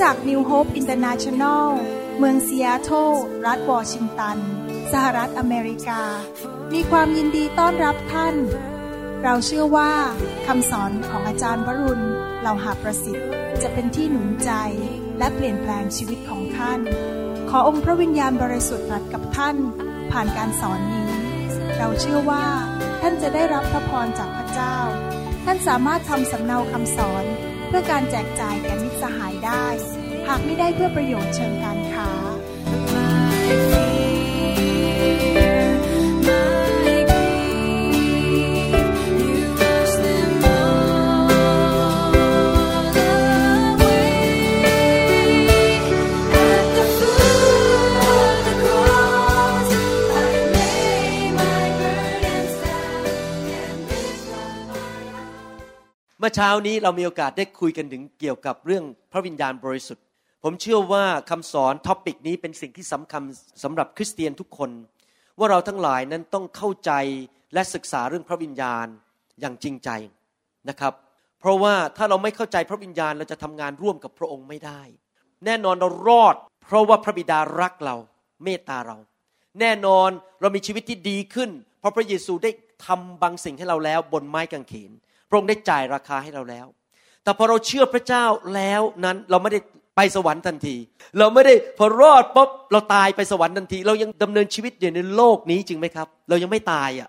คริสตจักร New Hope International เมืองซีแอตเทิลรัฐวอชิงตัน สหรัฐอเมริกา มีความยินดีต้อนรับท่าน เราเชื่อว่าคำสอนของอาจารย์วรุณเหล่าหาประสิทธิ์ จะเป็นที่หนุนใจและเปลี่ยนแปลงชีวิตของท่าน ขอองค์พระวิญญาณบริสุทธิ์ตรัสกับท่าน ผ่านการสอนนี้ เราเชื่อว่า ท่านจะได้รับพระพรจากพระเจ้า ท่านสามารถทำสำเนาคำสอนเพื่อการแจกจ่ายแก่มิตรสหายได้ หากไม่ได้เพื่อประโยชน์เชิงการค้า เมื่อเช้านี้เรามีโอกาสได้คุยกันถึงเกี่ยวกับเรื่องพระวิญญาณบริสุทธิ์ ผมเชื่อว่าคำสอนท็อปิกนี้เป็นสิ่งที่สำคัญสำหรับคริสเตียนทุกคน ว่าเราทั้งหลายนั้นต้องเข้าใจและศึกษาเรื่องพระวิญญาณอย่างจริงใจนะครับ เพราะว่าถ้าเราไม่เข้าใจพระวิญญาณเราจะทำงานร่วมกับพระองค์ไม่ได้ แน่นอนเรารอด เพราะว่าพระบิดารักเราเมตตาเรา แน่นอนเรามีชีวิตที่ดีขึ้น เพราะพระเยซูได้ทำบางสิ่งให้เราแล้วบนไม้กางเขนพระองค์ได้จ่ายราคาให้เราแล้ว แต่พอเราเชื่อพระเจ้าแล้วนั้นเราไม่ได้ ไปสวรรค์ทันที เราไม่ได้พอรอดปุ๊บเราตายไปสวรรค์ทันที เรายังดำเนินชีวิตอยู่ในโลกนี้จริงไหมครับ เรายังไม่ตายอะ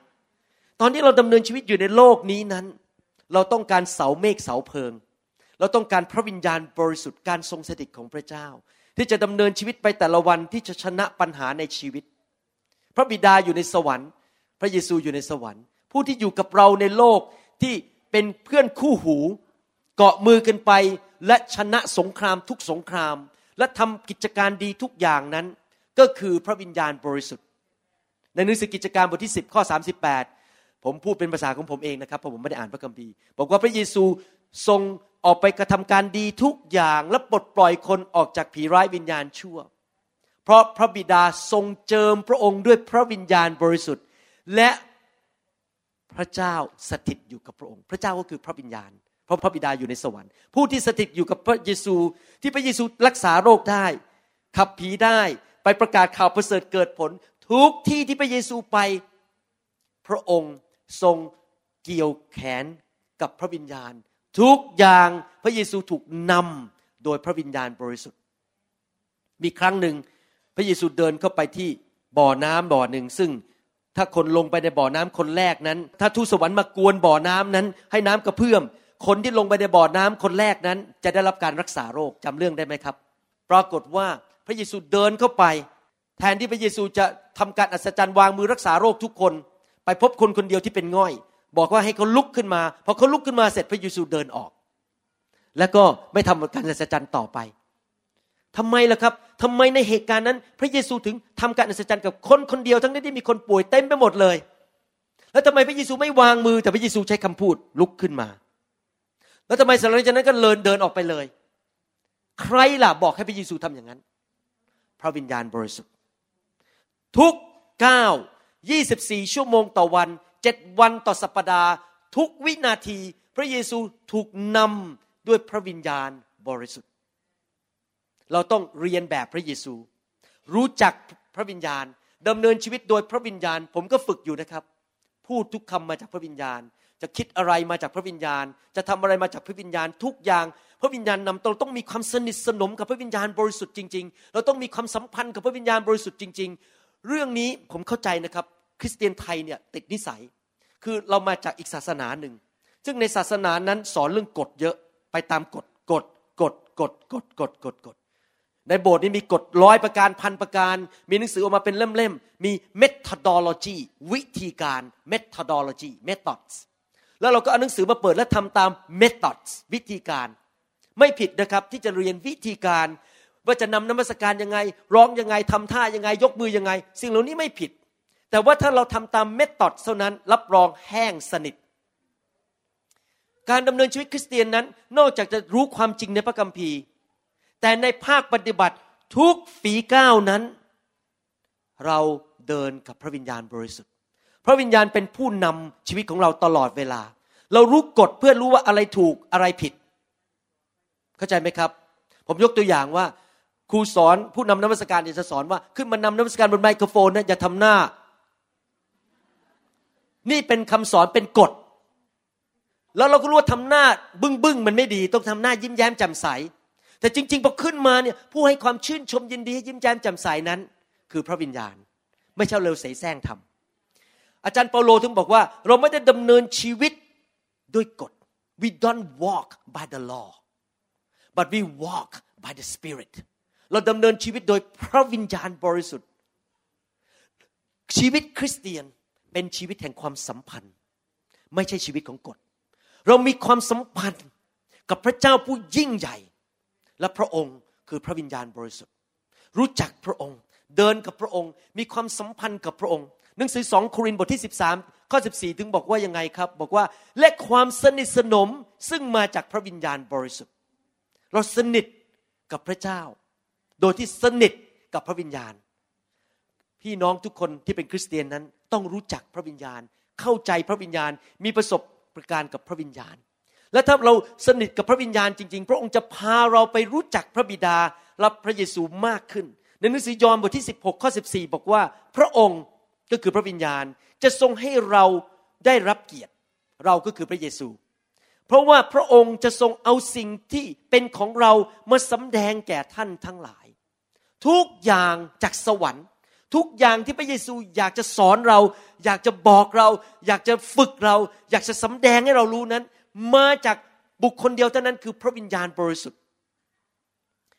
ตอนที่เราดำเนินชีวิตอยู่ในโลกนี้นั้น เราต้องการเสาเมฆเสาเพลิง เราต้องการพระวิญญาณบริสุทธิ์การทรงสถิตของพระเจ้า ที่จะดำเนินชีวิตไปแต่ละวันที่จะชนะปัญหาในชีวิต พระบิดาอยู่ในสวรรค์ พระเยซูอยู่ในสวรรค์ ผู้ที่อยู่กับเราในโลกที่เป็นเพื่อนคู่หู เกาะมือกันไป และชนะสงครามทุกสงคราม และทำกิจการดีทุกอย่างนั้น ก็คือพระวิญญาณบริสุทธิ์ ในหนังสือกิจการบทที่ 10 ข้อ 38 ผมพูดเป็นภาษาของผมเองนะครับเพราะผมไม่ได้อ่านพระคัมภีร์บอกว่าพระเยซูทรงออกไปกระทำการดีทุกอย่างและปลดปล่อยคนออกจากผีร้ายวิญญาณชั่ว เพราะพระบิดาทรงเจิมพระองค์ด้วยพระวิญญาณบริสุทธิ์ และพระเจ้าสถิตอยู่กับพระองค์ พระเจ้าก็คือพระวิญญาณ เพราะพระบิดาอยู่ในสวรรค์ ผู้ที่สถิตอยู่กับพระเยซู ที่พระเยซูรักษาโรคได้ ขับผีได้ไปประกาศข่าวประเสริฐเกิดผล ทุกที่ที่พระเยซูไป พระองค์ทรงเกี่ยวแขนกับพระวิญญาณ ทุกอย่างพระเยซูถูกนำโดยพระวิญญาณบริสุทธิ์ มีครั้งหนึ่งพระเยซูเดินเข้าไปที่บ่อน้ำบ่อหนึ่งซึ่งถ้าคนลงไปในบ่อน้ำคนแรกนั้น ถ้าทูตสวรรค์มากวนบ่อน้ำนั้น ให้น้ำกระเพื่อม คนที่ลงไปในบ่อน้ำคนแรกนั้น จะได้รับการรักษาโรคจำเรื่องได้ไหมครับ ปรากฏว่าพระเยซูเดินเข้าไป แทนที่พระเยซูจะทำการอัศจรรย์วางมือรักษาโรคทุกคน ไปพบคนคนเดียวที่เป็นง่อย บอกว่าให้เขาลุกขึ้นมาพอเขาลุกขึ้นมาเสร็จพระเยซูเดินออก แล้วก็ไม่ทำการอัศจรรย์ต่อไปทำไมล่ะครับทำไมในเหตุการณ์นั้น พระเยซูถึงทำการอัศจรรย์กับคนคนเดียวทั้งที่มีคนป่วยเต็มไปหมดเลย แล้วทำไมพระเยซูไม่วางมือแต่พระเยซูใช้คำพูดลุกขึ้นมา แล้วทำไมหลังจากนั้นก็เลินเดินออกไปเลย ใครล่ะบอกให้พระเยซูทำอย่างนั้น พระวิญญาณบริสุทธิ์ ทุกก้ายี่สิบสี่ชั่วโมงต่อวันเจ็ดวันต่อสัปปดาห์ ทุกวินาที พระเยซูถูกนำด้วยพระวิญญาณบริสุทธิ์ เราต้องเรียนแบบพระเยซู รู้จักพระวิญญาณดำเนินชีวิตโดยพระวิญญาณ ผมก็ฝึกอยู่นะครับ พูดทุกคำมาจากพระวิญญาณ จะคิดอะไรมาจากพระวิญญาณ จะทำอะไรมาจากพระวิญญาณทุกอย่าง พระวิญญาณนำเราต้องมีความสนิทสนมกับพระวิญญาณบริสุทธิ์จริง ๆ เราต้องมีความสัมพันธ์กับพระวิญญาณบริสุทธิ์จริง ๆ เรื่องนี้ผมเข้าใจนะครับ คริสเตียนไทยเนี่ยติดนิสัย คือเรามาจากอีกศาสนาหนึ่ง ซึ่งในศาสนานั้นสอนเรื่องกฎเยอะไปตามกฎกฎกฎกฎกฎกฎกฎกฎในโบสถ์นี้มีกฎร้อยประการพันประการ มีหนังสือออกมาเป็นเล่มๆ มี methodology วิธีการ methodology methods แล้วเราก็เอาหนังสือมาเปิดและทำตาม methods วิธีการ ไม่ผิดนะครับที่จะเรียนวิธีการ ว่าจะนำนมัสการยังไง ร้องยังไงทำท่ายังไง ยกมือยังไง สิ่งเหล่านี้ไม่ผิด แต่ว่าถ้าเราทำตามเมธอดเท่านั้น รับรองแห้งสนิท การดำเนินชีวิตคริสเตียนนั้น นอกจากจะรู้ความจริงในพระคัมภีร์ แต่ในภาคปฏิบัติทุกฝีก้าวนั้น เราเดินกับพระวิญญาณบริสุทธิ์ ระวิญญาณเป็นผู้นำชีวิตของเราตลอดเวลา เรารู้กฎเพื่อรู้ว่าอะไรถูกอะไรผิด เข้าใจไหมครับ ผมยกตัวอย่างว่า ครูสอนผู้นำนมัสการจะสอนว่า ขึ้นมานำนมัสการบนไมโครโฟนนะอย่าทำหน้า นี่เป็นคำสอนเป็นกฎ แล้วเราก็รู้ว่าทำหน้า บึ้งบึ้งมันไม่ดี ต้องทำหน้ายิ้มแย้มแจ่มใส แต่จริง ๆพอขึ้นมาเนี่ยผู้ให้ความชื่นชมยินดีให้ยิ้มแย้มแจ่มใสนั้น คือพระวิญญาณ ไม่ใช่เร็วเสแสร้งทำ อาจารย์เปาโลถึงบอกว่า เราไม่ได้ดำเนินชีวิตด้วยกฎ we don't walk by the law but we walk by the Spirit เราดำเนินชีวิตโดยพระวิญญาณบริสุทธิ์ ชีวิตคริสเตียนเป็นชีวิตแห่งความสัมพันธ์ ไม่ใช่ชีวิตของกฎ เรามีความสัมพันธ์กับพระเจ้าผู้ยิ่งใหญ่ และพระองค์คือพระวิญญาณบริสุทธิ์ รู้จักพระองค์ เดินกับพระองค์ มีความสัมพันธ์กับพระองค์ หนังสือสองโครินธ์บทที่ 13 ข้อ 14 ถึงบอกว่ายังไงครับ บอกว่าและความสนิทสนมซึ่งมาจากพระวิญญาณบริสุทธิ์ เราสนิทกับพระเจ้า โดยที่สนิทกับพระวิญญาณ พี่น้องทุกคนที่เป็นคริสเตียนนั้นต้องรู้จักพระวิญญาณ เข้าใจพระวิญญาณ มีประสบประการกับพระวิญญาณ และถ้าเราสนิทกับพระวิญญาณจริง ๆ พระองค์จะพาเราไปรู้จักพระบิดาและพระเยซูมากขึ้นในหนังสือยอห์นบทที่ 16 ข้อ 14 บอกว่า พระองค์ ก็คือพระวิญญาณจะทรงให้เราได้รับเกียรติ เราก็คือพระเยซู เพราะว่าพระองค์จะทรงเอาสิ่งที่เป็นของเรามาสำแดงแก่ท่านทั้งหลาย ทุกอย่างจากสวรรค์ ทุกอย่างที่พระเยซูอยากจะสอนเรา อยากจะบอกเรา อยากจะฝึกเรา อยากจะสำแดงให้เรารู้นั้น มาจากบุคคลเดียวเท่านั้นคือพระวิญญาณบริสุทธิ์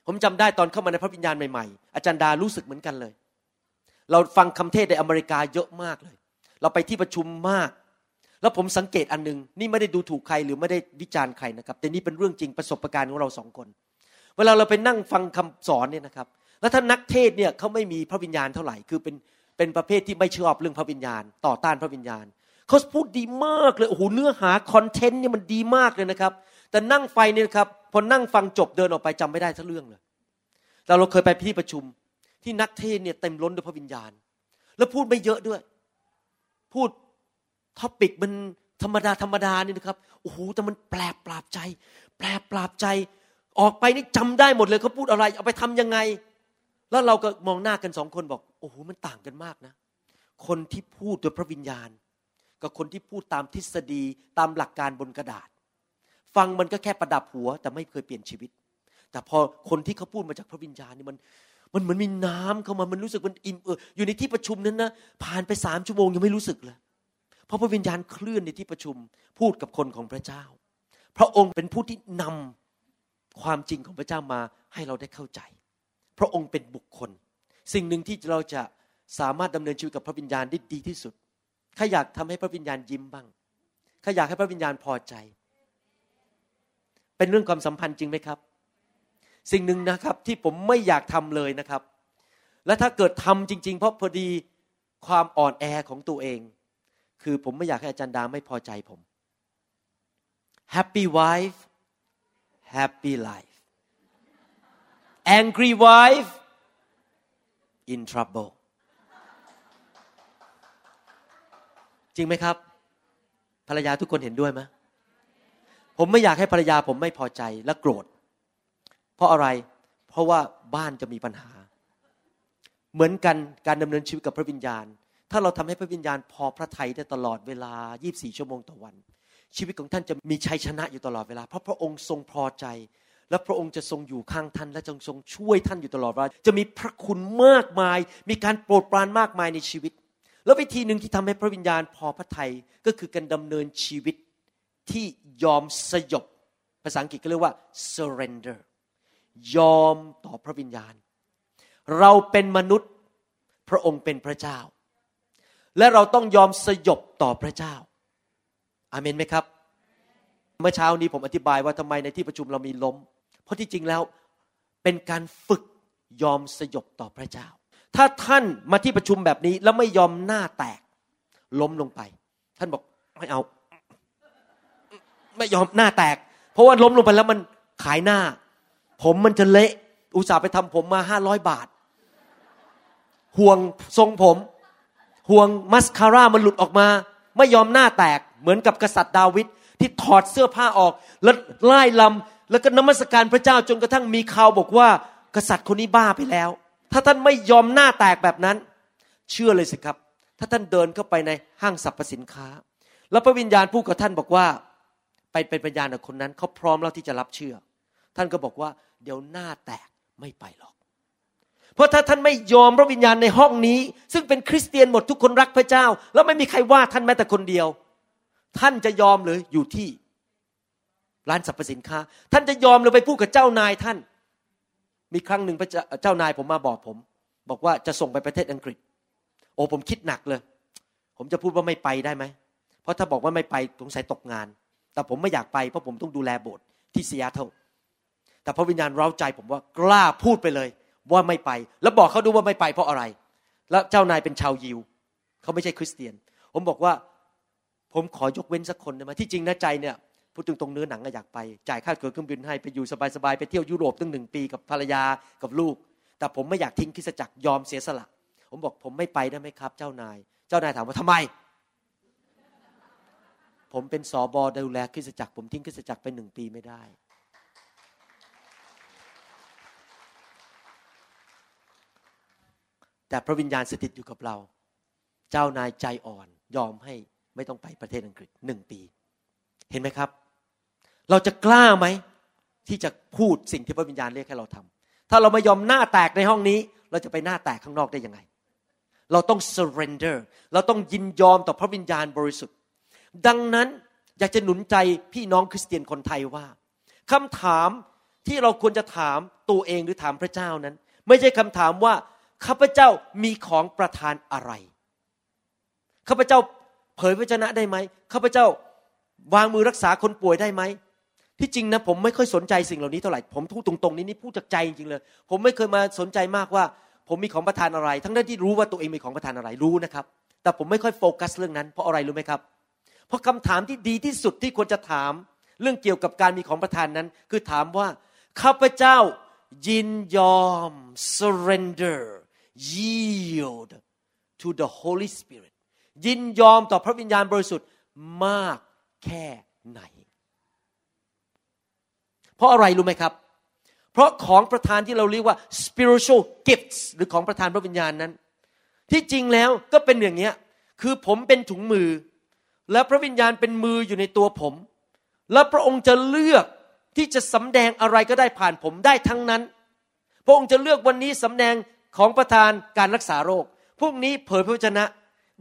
ผมจำได้ตอนเข้ามาในพระวิญญาณใหม่ๆ อาจารย์ดารู้สึกเหมือนกันเลย เราฟังคำเทศในอเมริกาเยอะมากเลย เราไปที่ประชุมมาก แล้วผมสังเกตอันนึงนี่ไม่ได้ดูถูกใครหรือไม่ได้วิจารณ์ใครนะครับ แต่นี่เป็นเรื่องจริงประสบการณ์ของเราสองคน เวลาเราไปนั่งฟังคำสอนเนี่ยนะครับ แล้วถ้านักเทศเนี่ยเขาไม่มีพระวิญญาณเท่าไหร่ คือเป็นเป็นประเภทที่ไม่ชอบเรื่องพระวิญญาณ ต่อต้านพระวิญญาณเขาพูดดีมากเลยโอ้โหเนื้อหา content เนี่ยมันดีมากเลยนะครับ แต่นั่งไฟเนี่ยครับพอนั่งฟังจบเดินออกไปจำไม่ได้ทั้งเรื่องเลยแต่เราเคยไปที่ประชุม ที่นักเทศน์เนี่ยเต็มล้นด้วยพระวิญญาณ แล้วพูดไม่เยอะด้วย พูด topic มันธรรมดาธรรมดานี่นะครับโอ้โหแต่มันแปลบปลาบใจ แปลบปลาบใจ ออกไปนี่จำได้หมดเลยเขาพูดอะไร เอาไปทำยังไง แล้วเราก็มองหน้ากันสองคนบอกโอ้โหมันต่างกันมากนะ คนที่พูดโดยพระวิญญาณ กับคนที่พูดตามทฤษฎีตามหลักการบนกระดาษ ฟังมันก็แค่ประดับหัว แต่ไม่เคยเปลี่ยนชีวิต แต่พอคนที่เขาพูดมาจากพระวิญญาณนี่มัน มันเหมือนมีน้ำเข้ามามันรู้สึกมันอิ่มเอออยู่ในที่ประชุมนั้นนะผ่านไปสามชั่วโมงยังไม่รู้สึกเลยเพราะพระวิญญาณเคลื่อนในที่ประชุมพูดกับคนของพระเจ้า พระองค์เป็นผู้ที่นำความจริงของพระเจ้ามาให้เราได้เข้าใจ พระองค์เป็นบุคคล สิ่งหนึ่งที่เราจะสามารถดำเนินชีวิตกับพระวิญญาณได้ดีที่สุดข้าอยากทำให้พระวิญญาณยิ้มบ้างข้าอยากให้พระวิญญาณพอใจ เป็นเรื่องความสัมพันธ์จริงไหมครับ สิ่งหนึ่งนะครับที่ผมไม่อยากทำเลยนะครับ และถ้าเกิดทำจริง ๆ เพราะพอดีความอ่อนแอของตัวเอง คือผมไม่อยากให้อาจารย์ดาไม่พอใจผม Happy wife happy life angry wife in trouble จริงไหมครับ ภรรยาทุกคนเห็นด้วยไหมผมไม่อยากให้ภรรยาผมไม่พอใจและโกรธ เพราะอะไร เพราะว่าบ้านจะมีปัญหา เหมือนกันการดำเนินชีวิตกับพระวิญญาณ ถ้าเราทำให้พระวิญญาณพอพระทัยได้ตลอดเวลา 24 ชั่วโมงต่อวัน ชีวิตของท่านจะมีชัยชนะอยู่ตลอดเวลา เพราะพระองค์ทรงพอใจ และพระองค์จะทรงอยู่ข้างท่าน และจงทรงช่วยท่านอยู่ตลอดเวลา จะมีพระคุณมากมาย มีการโปรดปรานมากมายในชีวิต แล้ววิธีหนึ่งที่ทำให้พระวิญญาณพอพระทัยก็คือการดำเนินชีวิตที่ยอมสยบภาษาอังกฤษก็เรียกว่า surrender ยอมต่อพระวิญญาณ เราเป็นมนุษย์พระองค์เป็นพระเจ้า และเราต้องยอมสยบต่อพระเจ้า อาเมนไหมครับ เมื่อเช้านี้ผมอธิบายว่าทำไมในที่ประชุมเรามีล้ม เพราะที่จริงแล้วเป็นการฝึกยอมสยบต่อพระเจ้า ถ้าท่านมาที่ประชุมแบบนี้แล้วไม่ยอมหน้าแตก ล้มลงไป ท่านบอกไม่เอา ไม่ยอมหน้าแตก เพราะว่าล้มลงไปแล้วมันขายหน้า ผมมันจะเละอุตส่าห์ไปทำผมมาห้าร้อยบาท ห่วงทรงผม ห่วงมัสคาร่ามันหลุดออกมา ไม่ยอมหน้าแตกเหมือนกับกษัตริย์ดาวิดที่ถอดเสื้อผ้าออกแล้วไล่ลแล้วก็นมัสการพระเจ้าจนกระทั่งมีข่าวบอกว่า กษัตริย์คนนี้บ้าไปแล้ว ถ้าท่านไม่ยอมหน้าแตกแบบนั้น เชื่อเลยสิครับ ถ้าท่านเดินเข้าไปในห้างสรรพสินค้า แล้วพระวิญญาณพูดกับท่านบอกว่า ไปเป็นพยานกับคนนั้นเขาพร้อมแล้วที่จะรับเชื่อ ท่านก็บอกว่า เดี๋ยวหน้าแตกไม่ไปหรอก เพราะถ้าท่านไม่ยอมพระวิญญาณในห้องนี้ ซึ่งเป็นคริสเตียนหมดทุกคนรักพระเจ้า แล้วไม่มีใครว่าท่านแม้แต่คนเดียว ท่านจะยอมหรืออยู่ที่ร้านสรรพสินค้า ท่านจะยอมหรือไปพูดกับเจ้านายท่าน มีครั้งหนึ่งพระเจ้านายผมมาบอกผม บอกว่าจะส่งไปประเทศอังกฤษ โอ้ผมคิดหนักเลย ผมจะพูดว่าไม่ไปได้ไหมเพราะถ้าบอกว่าไม่ไปสงสัยตกงาน แต่ผมไม่อยากไปเพราะผมต้องดูแลโบสถ์ที่เซีแอตเทล แต่พระวิญญาณเร้าใจผมว่ากล้าพูดไปเลย ว่าไม่ไป แล้วบอกเขาดูว่าไม่ไปเพราะอะไร แล้วเจ้านายเป็นชาวยิวเขาไม่ใช่คริสเตียน ผมบอกว่าผมขอยกเว้นสักคนได้ไหมที่จริงนะใจเนี่ยพูดถึงตรงเนื้อหนังก็อยากไป จ่ายค่าเกิดเครื่องบินให้ไปอยู่สบายๆไปเที่ยวยุโรปตั้งหนึ่งปีกับภรรยากับลูก แต่ผมไม่อยากทิ้งคริสจักรยอมเสียสละ ผมบอกผมไม่ไปได้ไหมครับ เจ้านาย เจ้านายถามว่าทำไม ผมเป็นสอบอดูแลคริสจักรผมทิ้งคริสจักรไปหนึ่งปีไม่ได้ แต่พระวิญญาณสถิตอยู่กับเรา เจ้านายใจอ่อนยอมให้ไม่ต้องไปประเทศอังกฤษหนึ่งปี เห็นไหมครับ เราจะกล้าไหมที่จะพูดสิ่งที่พระวิญญาณเรียกให้เราทำถ้าเราไม่ยอมหน้าแตกในห้องนี้ เราจะไปหน้าแตกข้างนอกได้ยังไง เราต้อง surrender เราต้องยินยอมต่อพระวิญญาณบริสุทธิ์ ดังนั้นอยากจะหนุนใจพี่น้องคริสเตียนคนไทยว่าคำถามที่เราควรจะถามตัวเองหรือถามพระเจ้านั้น ไม่ใช่คำถามว่า ข้าพเจ้ามีของประทานอะไร ข้าพเจ้าเผยพระชนะได้ไหม ข้าพเจ้าวางมือรักษาคนป่วยได้ไหม ที่จริงนะผมไม่ค่อยสนใจสิ่งเหล่านี้เท่าไหร่ ผมพูดตรงๆนี้นี่พูดจากใจจริงเลย ผมไม่เคยมาสนใจมากว่า ผมมีของประทานอะไร ทั้งนั้นที่รู้ว่าตัวเองมีของประทานอะไรรู้นะครับ แต่ผมไม่ค่อยโฟกัสเรื่องนั้น เพราะอะไรรู้ไหมครับ เพราะคำถามที่ดีที่สุดที่ควรจะถาม เรื่องเกี่ยวกับการมีของประทานนั้น คือถามว่าข้าพเจ้ายินยอม surrender yield to the Holy Spirit ยินยอมต่อพระวิญญาณบริสุทธิ์มากแค่ไหน เพราะอะไรรู้ไหมครับ เพราะของประทานที่เราเรียกว่า spiritual gifts หรือของประทานพระวิญญาณนั้น ที่จริงแล้วก็เป็นอย่างเนี้ยคือผมเป็นถุงมือ และพระวิญญาณเป็นมืออยู่ในตัวผม และพระองค์จะเลือกที่จะสำแดงอะไรก็ได้ผ่านผมได้ทั้งนั้น พระองค์จะเลือกวันนี้สำแดง ของประทานการรักษาโรคพรุ่งนี้เผยพระวจนะ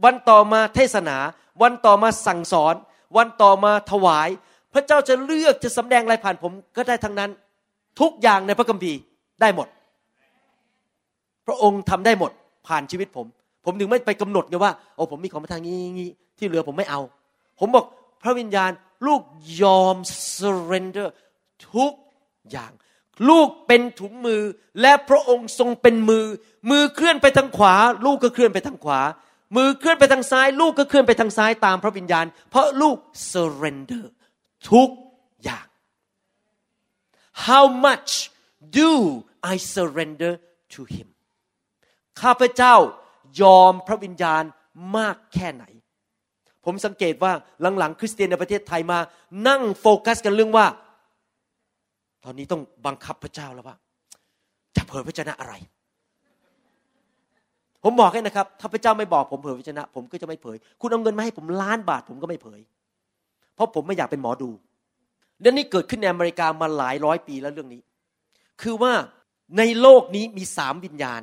วันต่อมาเทศนา วันต่อมาสั่งสอน วันต่อมาถวาย พระเจ้าจะเลือกจะสำแดงอะไรผ่านผมก็ได้ทั้งนั้น ทุกอย่างในพระคัมภีร์ได้หมด พระองค์ทำได้หมดผ่านชีวิตผม ผมถึงไม่ไปกำหนดไงว่าโอ้ผมมีของประทานงี้งี้ที่เหลือผมไม่เอา ผมบอกพระวิญญาณลูกยอม surrender ทุกอย่าง ลูกเป็นถุงมือและพระองค์ทรงเป็นมือ มือเคลื่อนไปทางขวา ลูกก็เคลื่อนไปทางขวา มือเคลื่อนไปทางซ้าย ลูกก็เคลื่อนไปทางซ้ายตามพระวิญญาณ เพราะลูก surrender ทุกอย่าง How much do I surrender to Him ข้าพเจ้ายอมพระวิญญาณมากแค่ไหน ผมสังเกตว่าหลังๆ คริสเตียนในประเทศไทยมา นั่งโฟกัสกันเรื่องว่า ตอนนี้ต้องบังคับพระเจ้าแล้วว่า จะเผยพระชนะอะไร ผมบอกให้นะครับ ถ้าพระเจ้าไม่บอกผมเผยพระชนะ ผมก็จะไม่เผย คุณเอาเงินมาให้ผมล้านบาท ผมก็ไม่เผย เพราะผมไม่อยากเป็นหมอดูเรื่องนี้เกิดขึ้นในอเมริกามาหลายร้อยปีแล้วเรื่องนี้ คือว่าในโลกนี้มีสามวิญญาณ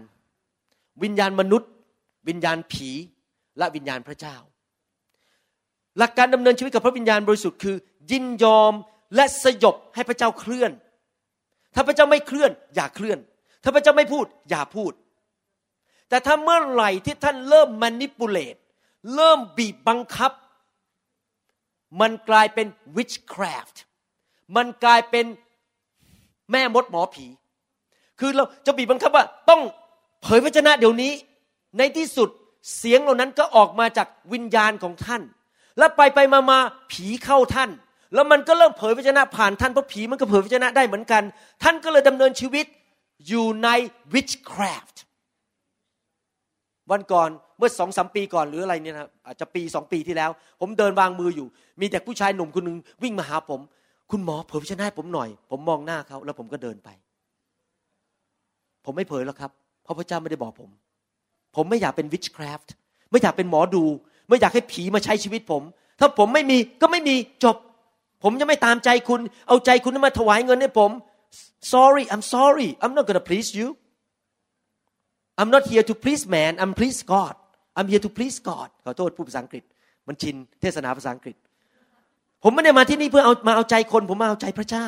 วิญญาณมนุษย์ วิญญาณผี และวิญญาณพระเจ้า หลักการดำเนินชีวิตกับพระวิญญาณบริสุทธิ์คือ ยินยอมและสยบให้พระเจ้าเคลื่อน ถ้าพระเจ้าไม่เคลื่อน อย่าเคลื่อน ถ้าพระเจ้าไม่พูด อย่าพูด แต่ถ้าเมื่อไหร่ที่ท่านเริ่ม manipulate เริ่มบีบบังคับ มันกลายเป็น witchcraft มันกลายเป็นแม่มดหมอผี คือเราจะบีบบังคับว่าต้องเผยพระชนะเดี๋ยวนี้ ในที่สุดเสียงเหล่านั้นก็ออกมาจากวิญญาณของท่าน และไปไปมามาผีเข้าท่าน แล้วมันก็เริ่มเผยพระชนะผ่านท่านเพราะผีมันก็เผยพระชนะได้เหมือนกัน ท่านก็เลยดำเนินชีวิตอยู่ใน witchcraft วันก่อนเมื่อสองสามปีก่อนหรืออะไรเนี่ยนะอาจจะปีสองปีที่แล้ว ผมเดินวางมืออยู่ มีแต่ผู้ชายหนุ่มคนหนึ่งวิ่งมาหาผม คุณหมอเผยพระชนะให้ผมหน่อย ผมมองหน้าเขาแล้วผมก็เดินไป ผมไม่เผยแล้วครับ เพราะพระเจ้าไม่ได้บอกผม ผมไม่อยากเป็น witchcraft ไม่อยากเป็นหมอดู ไม่อยากให้ผีมาใช้ชีวิตผม ถ้าผมไม่มีก็ไม่มีจบ ผมจะไม่ตามใจคุณ เอาใจคุณมาถวายเงินให้ผม sorry I'm sorry I'm not gonna please you I'm not here to please man I'm please God I'm here to please God ขอโทษพูดภาษาอังกฤษ มันชินเทศนาภาษาอังกฤษ ผมไม่ได้มาที่นี่เพื่อเอามาเอาใจคน ผมมาเอาใจพระเจ้า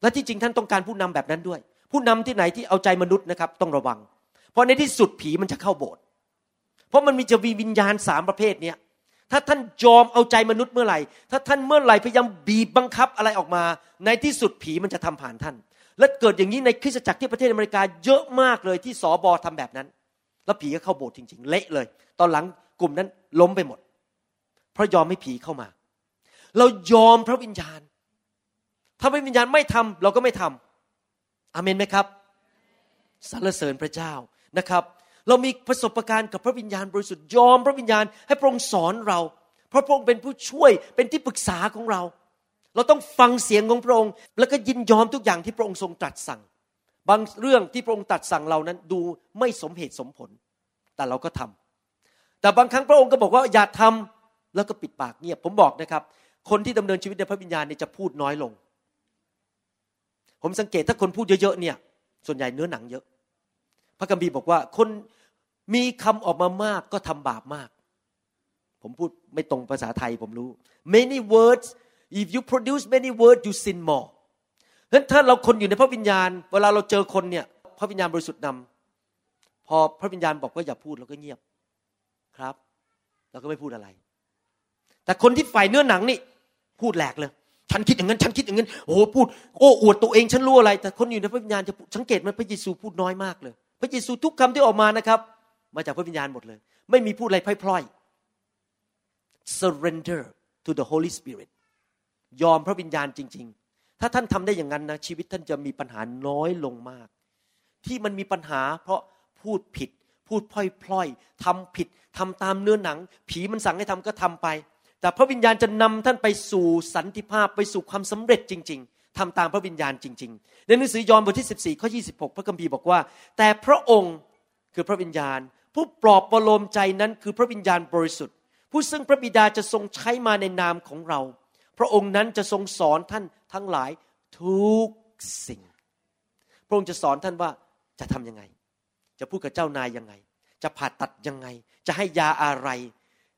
และที่จริงท่านต้องการผู้นำแบบนั้นด้วย ผู้นำที่ไหนที่เอาใจมนุษย์นะครับ ต้องระวัง เพราะในที่สุดผีมันจะเข้าโบสถ์เพราะมันมีจะมีวิญญาณสามประเภทเนี้ย ถ้าท่านยอมเอาใจมนุษย์เมื่อไหร่ ถ้าท่านเมื่อไหร่พยายามบีบบังคับอะไรออกมา ในที่สุดผีมันจะทำผ่านท่าน และเกิดอย่างนี้ในคริสตจักรที่ประเทศอเมริกาเยอะมากเลยที่สอบอทำแบบนั้น แล้วผีก็เข้าโบสถ์จริง ๆ เละเลย ตอนหลังกลุ่มนั้นล้มไปหมด เพราะยอมให้ผีเข้ามา เรายอมพระวิญญาณ ถ้าพระวิญญาณไม่ทำเราก็ไม่ทำอเมนไหมครับสรรเสริญพระเจ้านะครับ เรามีประสบการณ์กับพระวิญญาณบริสุทธิ์ยอมพระวิญญาณให้พระองค์สอนเรา เพราะพระองค์เป็นผู้ช่วยเป็นที่ปรึกษาของเรา เราต้องฟังเสียงของพระองค์ แล้วก็ยินยอมทุกอย่างที่พระองค์ทรงตรัสสั่ง บางเรื่องที่พระองค์ตรัสสั่งเรานั้นดูไม่สมเหตุสมผล แต่เราก็ทำแต่บางครั้งพระองค์ก็บอกว่าอย่าทำแล้วก็ปิดปากเงียบ ผมบอกนะครับ คนที่ดำเนินชีวิตในพระวิญญาณเนี่ยจะพูดน้อยลง ผมสังเกตถ้าคนพูดเยอะๆเนี่ย ส่วนใหญ่เนื้อหนังเยอะ ระคัมภีร์บอกว่า คนมีคำออกมามากก็ทำบาปมาก ผมพูดไม่ตรงภาษาไทยผมรู้ many words if you produce many words you sin more นั้นถ้าเราคนอยู่ในพระวิญญาณ เวลาเราเจอคนเนี่ยพระวิญญาณบริสุทธิ์นำพอพระวิญญาณบอกว่าอย่าพูดเราก็เงียบครับเราก็ไม่พูดอะไร แต่คนที่ฝ่ายเนื้อหนังนี่ พูดแหลกเลยฉันคิดอย่างนั้นฉันคิดอย่างนั้นโอ้พูดโอ้อวดตัวเองฉันรู้อะไร แต่คนอยู่ในพระวิญญาณจะสังเกตมันพระเยซูพูดน้อยมากเลย พระเยซูทุกคำที่ออกมานะครับ มาจากพระวิญญาณหมดเลย ไม่มีพูดอะไรพล่อยๆ surrender to the Holy Spirit ยอมพระวิญญาณจริง ๆ ถ้าท่านทำได้อย่างนั้นนะชีวิตท่านจะมีปัญหาน้อยลงมาก ที่มันมีปัญหา เพราะพูดผิด พูดพล่อยๆทำผิดทำตามเนื้อหนัง ผีมันสั่งให้ทำก็ทำไป แต่พระวิญญาณจะนำท่านไปสู่สันติภาพไปสู่ความสำเร็จจริง ๆ ทำตามพระวิญญาณจริง ๆ ในหนังสือยอห์นบทที่14ข้อ26พระคัมภีร์บอกว่า แต่พระองค์คือพระวิญญาณ ผู้ปลอบประโลมใจนั้นคือพระวิญญาณบริสุทธิ์ ผู้ซึ่งพระบิดาจะทรงใช้มาในนามของเรา พระองค์นั้นจะทรงสอนท่านทั้งหลายทุกสิ่ง พระองค์จะสอนท่านว่าจะทํำยังไง จะพูดกับเจ้านายยังไง จะผ่าตัดยังไง จะให้ยาอะไร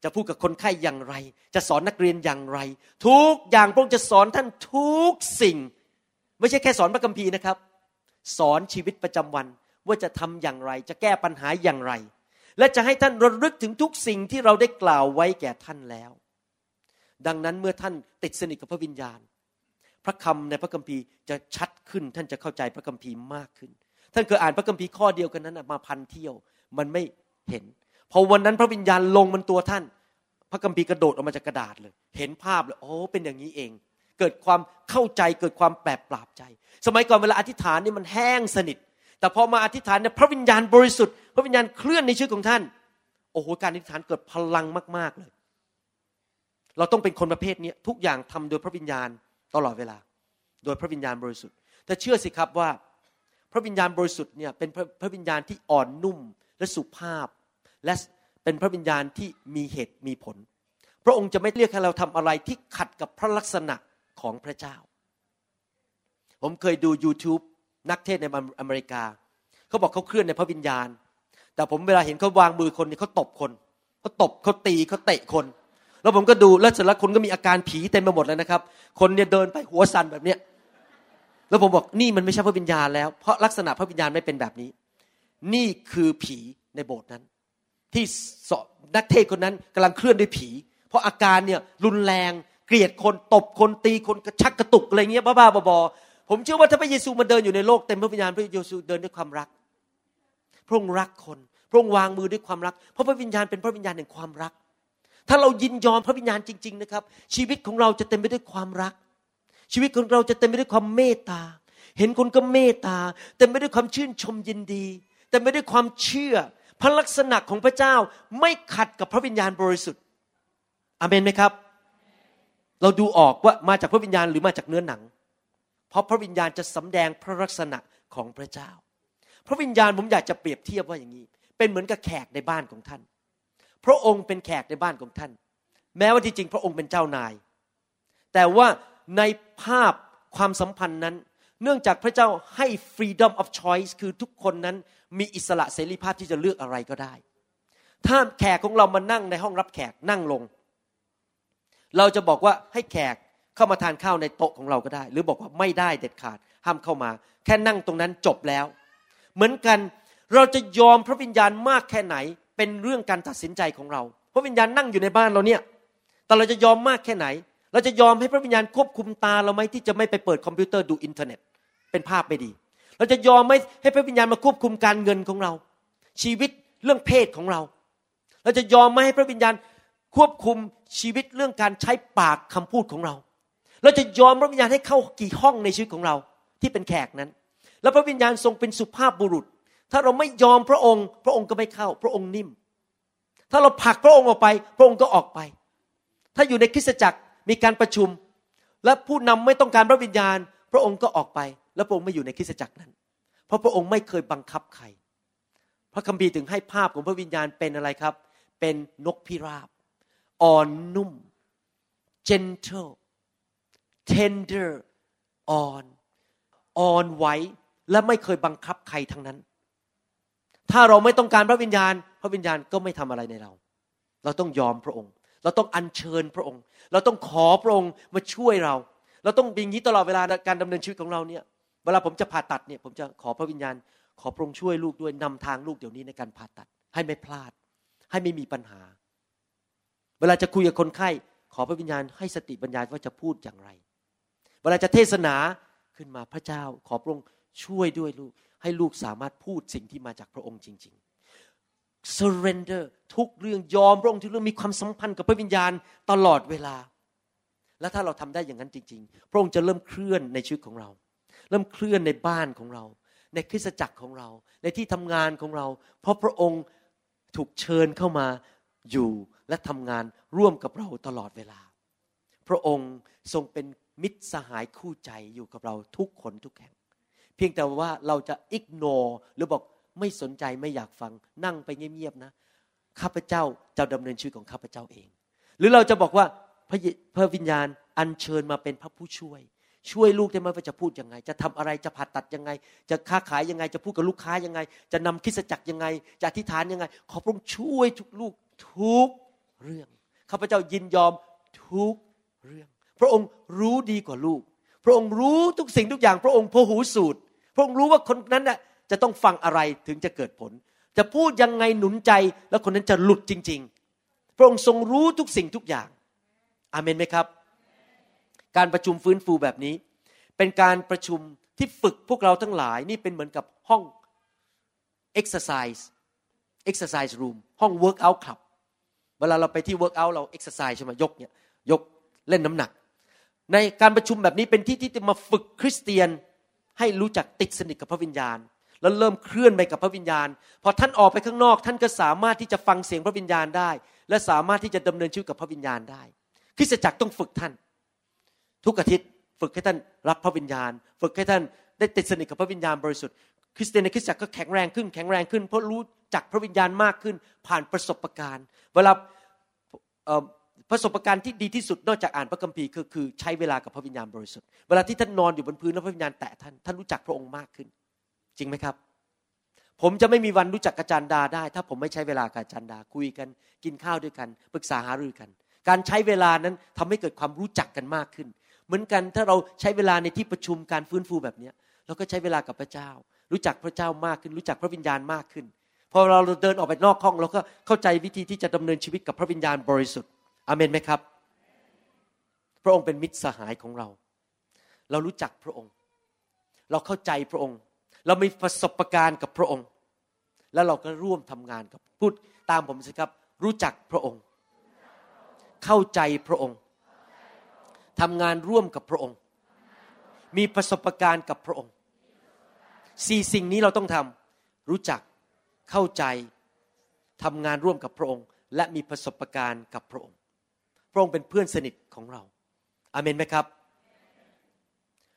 จะพูดกับคนไข้อย่างไร จะสอนนักเรียนอย่างไร ทุกอย่างพระองค์จะสอนท่านทุกสิ่ง ไม่ใช่แค่สอนพระคัมภีร์นะครับ สอนชีวิตประจำวันว่าจะทำอย่างไร จะแก้ปัญหาอย่างไร และจะให้ท่านระลึกถึงทุกสิ่งที่เราได้กล่าวไว้แก่ท่านแล้ว ดังนั้นเมื่อท่านติดสนิทกับพระวิญญาณ พระคำในพระคัมภีร์จะชัดขึ้น ท่านจะเข้าใจพระคัมภีร์มากขึ้น ท่านเคยอ่านพระคัมภีร์ข้อเดียวกันนั้นมาพันเที่ยว มันไม่เห็น พอวันนั้นพระวิญญาณลงบนตัวท่าน พระคัมภีกระโดดออกมาจากกระดาษเลย เห็นภาพเลยโอ้เป็นอย่างนี้เอง เกิดความเข้าใจเกิดความแปลกปราบใจ สมัยก่อนเวลาอธิษฐานนี่มันแห้งสนิท แต่พอมาอธิษฐานเนี่ยพระวิญญาณบริสุทธิ์ พระวิญญาณเคลื่อนในชีวิตของท่าน โอ้โหการอธิษฐานเกิดพลังมาก ๆเลย เราต้องเป็นคนประเภทนี้ทุกอย่างทำโดยพระวิญญาณตลอดเวลา โดยพระวิญญาณบริสุทธิ์แต่เชื่อสิครับว่า พระวิญญาณบริสุทธิ์เนี่ยเป็นพระพระวิญญาณที่อ่อนนุ่มและสุภาพ และเป็นพระวิญญาณที่มีเหตุมีผล พระองค์จะไม่เรียกให้เราทำอะไรที่ขัดกับพระลักษณะของพระเจ้า ผมเคยดู YouTube นักเทศในอเมริกา เขาบอกเขาเคลื่อนในพระวิญญาณ แต่ผมเวลาเห็นเขาวางมือคนนี่เขาตบคนเขาตบเขาตีเขาเตะคนแล้วผมก็ดูแล้วเสร็จแล้วคนก็มีอาการผีเต็มไปหมดเลยนะครับ คนเนี่ยเดินไปหัวสั่นแบบเนี้ยแล้วผมบอกนี่มันไม่ใช่พระวิญญาณแล้ว เพราะลักษณะพระวิญญาณไม่เป็นแบบนี้ นี่คือผีในโบสถ์นั้น ที่นักเทศคนนั้นกำลังเคลื่อนด้วยผี เพราะอาการเนี่ยรุนแรงเกลียดคนตบคนตีคนกระชักกระตุกอะไรเงี้ยบ้าๆบอๆผมเชื่อว่าถ้าพระเยซูมาเดินอยู่ในโลกเต็มพระวิญญาณพระเยซูเดินด้วยความรัก พระองค์รักคนพระองค์วางมือด้วยความรัก เพราะพระวิญญาณเป็นพระวิญญาณแห่งความรัก ถ้าเรายินยอมพระวิญญาณจริง ๆ นะครับ ชีวิตของเราจะเต็มไปด้วยความรัก ชีวิตของเราจะเต็มไปด้วยความเมตตา เห็นคนก็เมตตาเต็มไปด้วยความชื่นชมยินดีเต็มไปด้วยความเชื่อ ระลักษณะของพระเจ้าไม่ขัดกับพระวิญญาณบริสุทธิ์อเมนไหมครับ เราดูออกว่ามาจากพระวิญญาณหรือมาจากเนื้อหนัง เพราะพระวิญญาณจะสำแดงพระลักษณะของพระเจ้า พระวิญญาณผมอยากจะเปรียบเทียบว่าอย่างนี้ เป็นเหมือนกับแขกในบ้านของท่าน พระองค์เป็นแขกในบ้านของท่าน แม้ว่าที่จริงพระองค์เป็นเจ้านาย แต่ว่าในภาพความสัมพันธ์นั้น เนื่องจากพระเจ้าให้ freedom of choice คือทุกคนนั้นมีอิสระเสรีภาพที่จะเลือกอะไรก็ได้ ถ้าแขกของเรามานั่งในห้องรับแขกนั่งลง เราจะบอกว่าให้แขกเข้ามาทานข้าวในโต๊ะของเราก็ได้ หรือบอกว่าไม่ได้เด็ดขาดห้ามเข้ามา แค่นั่งตรงนั้นจบแล้ว เหมือนกันเราจะยอมพระวิญญาณมากแค่ไหน เป็นเรื่องการตัดสินใจของเรา พระวิญญาณนั่งอยู่ในบ้านเราเนี่ย แต่เราจะยอมมากแค่ไหน เราจะยอมให้พระวิญญาณควบคุมตาเราไหมที่จะไม่ไปเปิดคอมพิวเตอร์ดูอินเทอร์เน็ต เป็นภาพไม่ดี เราจะยอมไหมให้พระวิญญาณมาควบคุมการเงินของเรา ชีวิตเรื่องเพศของเรา เราจะยอมไม่ให้พระวิญญาณควบคุมชีวิตเรื่องการใช้ปากคำพูดของเรา เราจะยอมพระวิญญาณให้เข้ากี่ห้องในชีวิตของเราที่เป็นแขกนั้น แล้วพระวิญญาณทรงเป็นสุภาพบุรุษ ถ้าเราไม่ยอมพระองค์ พระองค์ก็ไม่เข้า พระองค์นิ่ม ถ้าเราผลักพระองค์ออกไป พระองค์ก็ออกไป ถ้าอยู่ในคริสตจักรมีการประชุม และผู้นำไม่ต้องการพระวิญญาณ พระองค์ก็ออกไป แล้วพระองค์ไม่อยู่ในคริสตจักรนั้น เพราะพระองค์ไม่เคยบังคับใคร พระคัมภีร์ถึงให้ภาพของพระวิญญาณเป็นอะไรครับ เป็นนกพิราบ อ่อนนุ่ม gentle tender อ่อน อ่อนไหวและไม่เคยบังคับใครทั้งนั้น ถ้าเราไม่ต้องการพระวิญญาณ พระวิญญาณก็ไม่ทำอะไรในเรา เราต้องยอมพระองค์ เราต้องอัญเชิญพระองค์ เราต้องขอพระองค์มาช่วยเรา เราต้องบิงนี้ตลอดเวลาการดำเนินชีวิตของเราเนี่ย เวลาผมจะผ่าตัดเนี่ยผมจะขอพระวิญญาณ ขอพระองค์ช่วยลูกด้วยนำทางลูกเดี๋ยวนี้ในการผ่าตัด ให้ไม่พลาด ให้ไม่มีปัญหา เวลาจะคุยกับคนไข้ขอพระวิญญาณให้สติปัญญาว่าจะพูดอย่างไร เวลาจะเทศนาขึ้นมาพระเจ้า ขอพระองค์ช่วยด้วยลูก ให้ลูกสามารถพูดสิ่งที่มาจากพระองค์จริง ๆ surrender ทุกเรื่องยอมพระองค์ทุกเรื่องมีความสัมพันธ์กับพระวิญญาณตลอดเวลา และถ้าเราทำได้อย่างนั้นจริง ๆ พระองค์จะเริ่มเคลื่อนในชีวิตของเรา เริ่มเคลื่อนในบ้านของเรา ในคริสตจักรของเรา ในที่ทำงานของเรา เพราะพระองค์ถูกเชิญเข้ามาอยู่และทำงานร่วมกับเราตลอดเวลา พระองค์ทรงเป็นมิตรสหายคู่ใจอยู่กับเราทุกคนทุกแห่ง เพียงแต่ว่าเราจะอิกโนหรือบอกไม่สนใจไม่อยากฟังนั่งไปเงียบๆนะข้าพเจ้าจะดำเนินชีวิตของข้าพเจ้าเอง หรือเราจะบอกว่าพระพระวิญญาณอัญเชิญมาเป็นพระผู้ช่วย ช่วยลูกได้ไหมว่าจะพูดยังไง จะทำอะไรจะผ่าตัดยังไง จะค้าขายยังไง จะพูดกับลูกค้ายังไง จะนำคิสจักรยังไง จะอธิษฐานยังไง ขอพระองค์ช่วยทุกลูกทุกเรื่องข้าพเจ้ายินยอมทุกเรื่อง พระองค์รู้ดีกว่าลูก พระองค์รู้ทุกสิ่งทุกอย่าง พระองค์พหูสูตร พระองค์รู้ว่าคนนั้นน่ะจะต้องฟังอะไรถึงจะเกิดผล จะพูดยังไงหนุนใจ แล้วคนนั้นจะหลุดจริง ๆ พระองค์ทรงรู้ทุกสิ่งทุกอย่าง อาเมนไหมครับ การประชุมฟื้นฟูแบบนี้ เป็นการประชุมที่ฝึกพวกเราทั้งหลายนี่เป็นเหมือนกับห้อง exercise exercise room ห้อง workout club เวลาเราไปที่ workout เรา exercise ใช่ไหมยกเนี่ยยกเล่นน้ำหนัก ในการประชุมแบบนี้เป็นที่ที่จะมาฝึกคริสเตียนให้รู้จักติดสนิทกับพระวิญญาณ แล้วเริ่มเคลื่อนไปกับพระวิญญาณ พอท่านออกไปข้างนอกท่านก็สามารถที่จะฟังเสียงพระวิญญาณได้ และสามารถที่จะดำเนินชีวิตกับพระวิญญาณได้คริสตจักรต้องฝึกท่าน ทุกอาทิตย์ ฝึกให้ท่านรับพระวิญญาณ ฝึกให้ท่านได้ติดสนิทกับพระวิญญาณบริสุทธิ์คริสเตียนในคริสตจักรก็แข็งแรงขึ้นแข็งแรงขึ้นเพราะรู้จักพระวิญญาณมากขึ้น ผ่านประสบการณ์ เวลาประสบการณ์ที่ดีที่สุดนอกจากอ่านพระคัมภีร์คือคือใช้เวลากับพระวิญญาณบริสุทธิ์เวลาที่ท่านนอนอยู่บนพื้นแล้วพระวิญญาณแตะท่านท่านรู้จักพระองค์มากขึ้น จริงไหมครับ ผมจะไม่มีวันรู้จักอาจารย์ดาได้ ถ้าผมไม่ใช้เวลากับอาจารย์ดาคุยกัน กินข้าวด้วยกันปรึกษาหารือกัน การใช้เวลานั้นทำให้เกิดความรู้จักกันมากขึ้น เหมือนกันถ้าเราใช้เวลาในที่ประชุมการฟื้นฟูแบบนี้เราก็ใช้เวลากับพระเจ้า รู้จักพระเจ้ามากขึ้น รู้จักพระวิญญาณมากขึ้นพอเราเดินออกไปนอกห้องเราก็เข้าใจวิธีที่จะดำเนินชีวิตกับพระวิญญาณบริสุทธิ์อเมนไหมครับ พระองค์เป็นมิตรสหายของเรา เรารู้จักพระองค์ เราเข้าใจพระองค์ เรามีประสบการณ์กับพระองค์ แล้วเราก็ร่วมทำงานกับพูดตามผมสิครับ รู้จักพระองค์ เข้าใจพระองค์ ทำงานร่วมกับพระองค์ มีประสบการณ์กับพระองค์สี่สิ่งนี้เราต้องทำรู้จักเข้าใจทำงานร่วมกับพระองค์ และมีประสบการณ์กับพระองค์ พระองค์เป็นเพื่อนสนิทของเราอเมนไหมครับ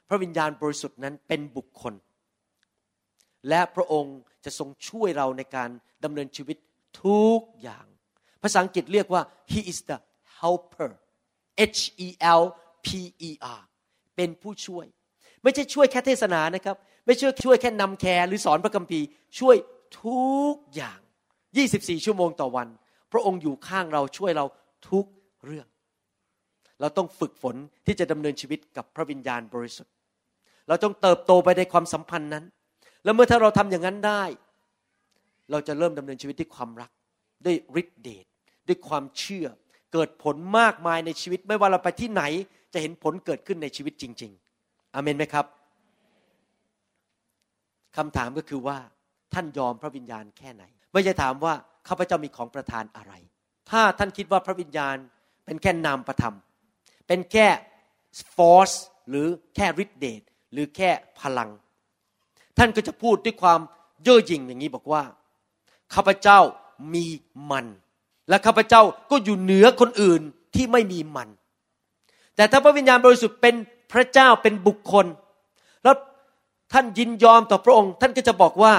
พระวิญญาณบริสุทธิ์นั้นเป็นบุคคล และพระองค์จะทรงช่วยเราในการดำเนินชีวิตทุกอย่าง ภาษาอังกฤษเรียกว่า he is the helper H E L P E R เป็นผู้ช่วย ไม่ใช่ช่วยแค่เทศนานะครับ ไม่ช่วยช่วยแค่นำแคร์หรือสอนพระคัมภีร์ ช่วยทุกอย่าง 24 ชั่วโมงต่อวัน พระองค์อยู่ข้างเราช่วยเราทุกเรื่อง เราต้องฝึกฝนที่จะดำเนินชีวิตกับพระวิญญาณบริสุทธิ์ เราต้องเติบโตไปในความสัมพันธ์นั้น แล้วเมื่อถ้าเราทำอย่างนั้นได้ เราจะเริ่มดำเนินชีวิตด้วยความรัก ด้วยฤทธิเดชด้วยความเชื่อ เกิดผลมากมายในชีวิต ไม่ว่าเราไปที่ไหนจะเห็นผลเกิดขึ้นในชีวิตจริง ๆ อเมนไหมครับคำถามก็คือว่าท่านยอมพระวิญญาณแค่ไหน ไม่ใช่ถามว่าข้าพเจ้ามีของประทานอะไร ถ้าท่านคิดว่าพระวิญญาณเป็นแค่นามประธรรม เป็นแค่ force หรือแค่ฤทธิเดชหรือแค่พลัง ท่านก็จะพูดด้วยความเย่อหยิ่งอย่างนี้บอกว่าข้าพเจ้ามีมัน และข้าพเจ้าก็อยู่เหนือคนอื่นที่ไม่มีมัน แต่ถ้าพระวิญญาณบริสุทธิ์เป็นพระเจ้าเป็นบุคคล แล้วท่านยินยอมต่อพระองค์ ท่านก็จะบอกว่า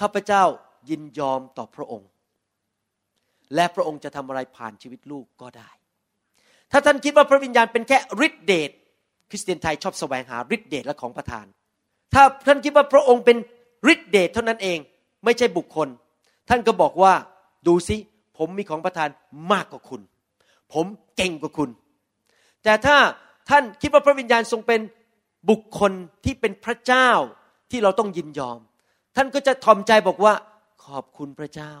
ข้าพเจ้ายินยอมต่อพระองค์ และพระองค์จะทำอะไรผ่านชีวิตลูกก็ได้ ถ้าท่านคิดว่าพระวิญญาณเป็นแค่ฤทธิเดชคริสเตียนไทยชอบแสวงหาฤทธิเดชและของประทาน ถ้าท่านคิดว่าพระองค์เป็นฤทธิเดชเท่านั้นเอง ไม่ใช่บุคคล ท่านก็บอกว่าดูสิ ผมมีของประทานมากกว่าคุณ ผมเก่งกว่าคุณ แต่ถ้าท่านคิดว่าพระวิญญาณทรงเป็นบุคคลที่เป็นพระเจ้าที่เราต้องยินยอม ท่านก็จะทอมใจบอกว่าขอบคุณพระเจ้า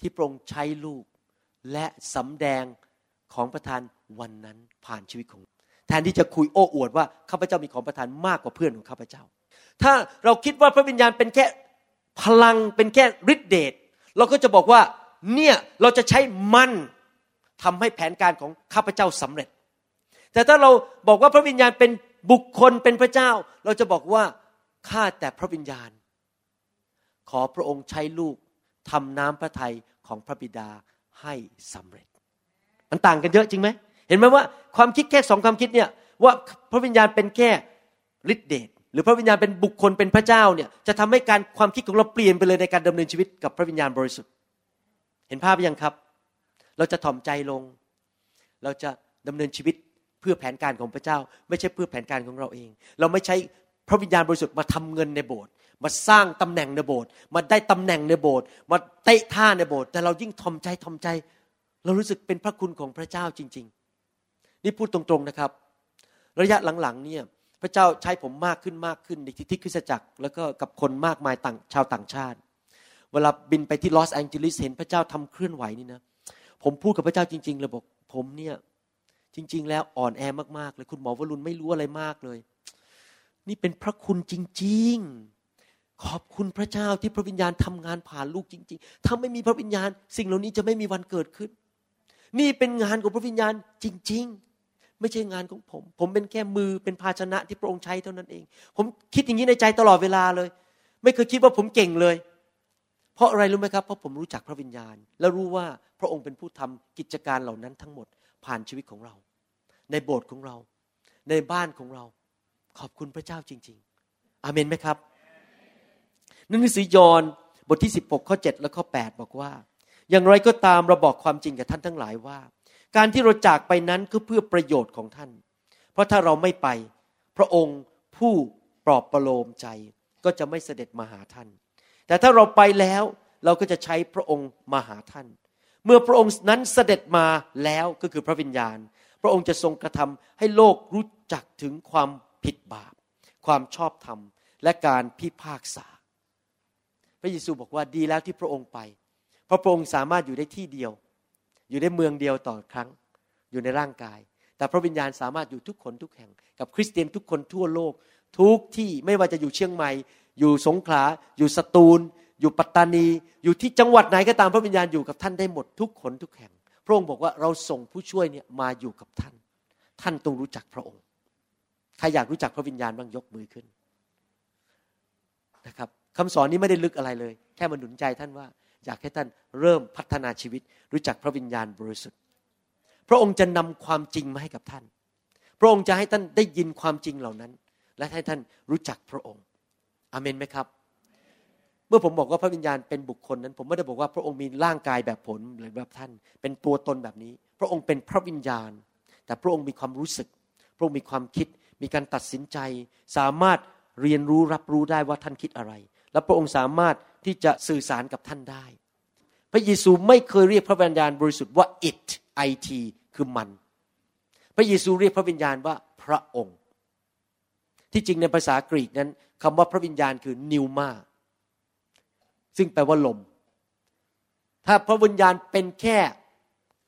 ที่โปรงใช้ลูก และสำแดงของประทานวันนั้นผ่านชีวิตของแทนที่จะคุยโอ้อวดว่าข้าพเจ้ามีของประทานมากกว่าเพื่อนของข้าพเจ้า ถ้าเราคิดว่าพระวิญญาณเป็นแค่พลังเป็นแค่ฤทธิเดชเราก็จะบอกว่า เนี่ยเราจะใช้มันทำให้แผนการของข้าพเจ้าสำเร็จ แต่ถ้าเราบอกว่าพระวิญญาณเป็นบุคคลเป็นพระเจ้า เราจะบอกว่าข้าแต่พระวิญญาณ ขอพระองค์ใช้ลูกทำน้ำพระทัยของพระบิดาให้สำเร็จ มันต่างกันเยอะจริงไหมเห็นไหมว่าความคิดแค่สองความคิดเนี่ยว่าพระวิญญาณเป็นแค่ฤทธิเดชหรือพระวิญญาณเป็นบุคคลเป็นพระเจ้าเนี่ยจะทำให้การความคิดของเราเปลี่ยนไปเลยในการดำเนินชีวิตกับพระวิญญาณบริสุทธิ์ เห็นภาพยังครับ เราจะถ่อมใจลง เราจะดำเนินชีวิตเพื่อแผนการของพระเจ้า ไม่ใช่เพื่อแผนการของเราเอง เราไม่ใช้พระวิญญาณบริสุทธิ์มาทำเงินในโบสถ์มาสร้างตำแหน่งในโบสถ์มาได้ตำแหน่งในโบสถ์มาเตะท่าในโบสถ์แต่เรายิ่งทอมใจทอมใจ เรารู้สึกเป็นพระคุณของพระเจ้าจริง ๆ นี่พูดตรงๆนะครับ ระยะหลังๆเนี่ยพระเจ้าใช้ผมมากขึ้นมากขึ้นในที่คริสตจักร แล้วก็กับคนมากมายต่างชาวต่างชาติ เวลาบินไปที่ลอสแองเจลิสเห็นพระเจ้าทำเคลื่อนไหวนี่นะผมพูดกับพระเจ้าจริง ๆ เลยบอกผมเนี่ยจริง ๆ แล้วอ่อนแอมากๆเลยคุณหมอวรุณไม่รู้อะไรมากเลย นี่เป็นพระคุณจริง ๆ ขอบคุณพระเจ้าที่พระวิญญาณทำงานผ่านลูกจริง ๆ ถ้าไม่มีพระวิญญาณ สิ่งเหล่านี้จะไม่มีวันเกิดขึ้น นี่เป็นงานของพระวิญญาณจริง ๆไม่ใช่งานของผม ผมเป็นแค่มือเป็นภาชนะที่พระองค์ใช้เท่านั้นเอง ผมคิดอย่างนี้ในใจตลอดเวลาเลย ไม่เคยคิดว่าผมเก่งเลย เพราะอะไรรู้ไหมครับ เพราะผมรู้จักพระวิญญาณ และรู้ว่าพระองค์เป็นผู้ทำกิจการเหล่านั้นทั้งหมดผ่านชีวิตของเรา ในโบสถ์ของเรา ในบ้านของเรา ขอบคุณพระเจ้าจริง ๆ อาเมนไหมครับหนังสือยอห์นบทที่ 16 ข้อ 7 และข้อ 8 บอกว่า อย่างไรก็ตามเราบอกความจริงกับท่านทั้งหลายว่า การที่เราจากไปนั้นก็เพื่อประโยชน์ของท่าน เพราะถ้าเราไม่ไป พระองค์ผู้ปลอบประโลมใจก็จะไม่เสด็จมาหาท่าน แต่ถ้าเราไปแล้วเราก็จะใช้พระองค์มาหาท่าน เมื่อพระองค์นั้นเสด็จมาแล้วก็คือพระวิญญาณ พระองค์จะทรงกระทำให้โลกรู้จักถึงความผิดบาป ความชอบธรรม และการพิพากษา พระเยซูบอกว่าดีแล้วที่พระองค์ไป เพราะพระองค์สามารถอยู่ได้ที่เดียว อยู่ในเมืองเดียวต่อครั้ง อยู่ในร่างกาย แต่พระวิญญาณสามารถอยู่ทุกคนทุกแห่ง กับคริสเตียนทุกคนทั่วโลกทุกที่ไม่ว่าจะอยู่เชียงใหม่ อยู่สงขลา อยู่สตูล อยู่ปัตตานี อยู่ที่จังหวัดไหนก็ตามพระวิญญาณอยู่กับท่านได้หมดทุกคนทุกแห่ง พระองค์บอกว่าเราส่งผู้ช่วยเนี่ยมาอยู่กับท่าน ท่านต้องรู้จักพระองค์ ใครอยากรู้จักพระวิญญาณบ้างยกมือขึ้นนะครับคำสอนนี้ไม่ได้ลึกอะไรเลย แค่มาหนุนใจท่านว่า อยากให้ท่านเริ่มพัฒนาชีวิต รู้จักพระวิญญาณบริสุทธิ์ พระองค์จะนำความจริงมาให้กับท่าน พระองค์จะให้ท่านได้ยินความจริงเหล่านั้น และให้ท่านรู้จักพระองค์ อเมนไหมครับ เมื่อผมบอกว่าพระวิญญาณเป็นบุคคลนั้น ผมไม่ได้บอกว่าพระองค์มีร่างกายแบบผมหรือแบบท่าน เป็นตัวตนแบบนี้ พระองค์เป็นพระวิญญาณ แต่พระองค์มีความรู้สึก พระองค์มีความคิด มีการตัดสินใจ สามารถเรียนรู้รับรู้ได้ว่าท่านคิดอะไร และพระองค์สามารถที่จะสื่อสารกับท่านได้ พระเยซูไม่เคยเรียกพระวิญญาณบริสุทธิ์ว่า it it คือมัน พระเยซูเรียกพระวิญญาณว่าพระองค์ ที่จริงในภาษากรีกนั้นคำว่าพระวิญญาณคือนิวมาซึ่งแปลว่าลม ถ้าพระวิญญาณเป็นแค่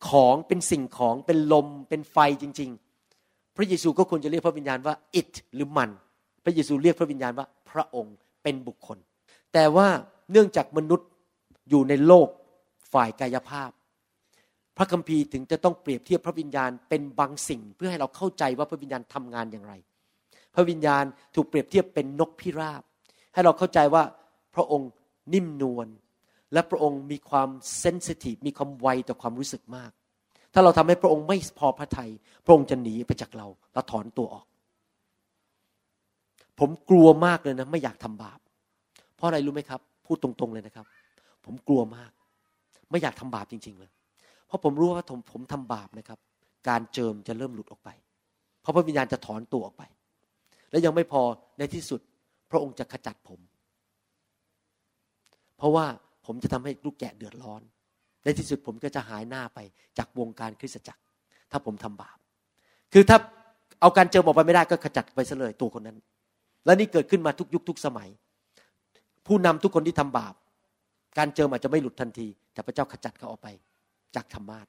ของเป็นสิ่งของเป็นลมเป็นไฟจริง ๆ พระเยซูก็ควรจะเรียกพระวิญญาณว่า it หรือมัน พระเยซูเรียกพระวิญญาณว่าพระองค์เป็นบุคคล แต่ว่าเนื่องจากมนุษย์อยู่ในโลกฝ่ายกายภาพ พระคัมภีร์ถึงจะต้องเปรียบเทียบพระวิญญาณเป็นบางสิ่ง เพื่อให้เราเข้าใจว่าพระวิญญาณทำงานอย่างไร พระวิญญาณถูกเปรียบเทียบเป็นนกพิราบ ให้เราเข้าใจว่าพระองค์นิ่มนวลและพระองค์มีความเซนซิทีฟมีความไวต่อความรู้สึกมาก ถ้าเราทำให้พระองค์ไม่พอพระทยัยพระองค์จะหนีไปจากเราและถอนตัวออก ผมกลัวมากเลยนะ ไม่อยากทำบาป เพราะอะไรรู้ไหมครับ พูดตรงๆเลยนะครับ ผมกลัวมาก ไม่อยากทำบาปจริง ๆ เลย เพราะผมรู้ว่าผมผมทำบาปนะครับ การเจิมจะเริ่มหลุดออกไป เพราะพระวิญญาณจะถอนตัวออกไป และยังไม่พอในที่สุด พระองค์จะขจัดผม เพราะว่าผมจะทำให้ลูกแกะเดือดร้อน ในที่สุดผมก็จะหายหน้าไปจากวงการคริสตจักร ถ้าผมทำบาป คือถ้าเอาการเจอบอกไปไม่ได้ก็ขจัดไปซะเลยตัวคนนั้น และนี่เกิดขึ้นมาทุกยุคทุกสมัย ผู้นำทุกคนที่ทำบาป การเจออาจจะไม่หลุดทันที แต่พระเจ้าขจัดเขาออกไป จากธรรมาท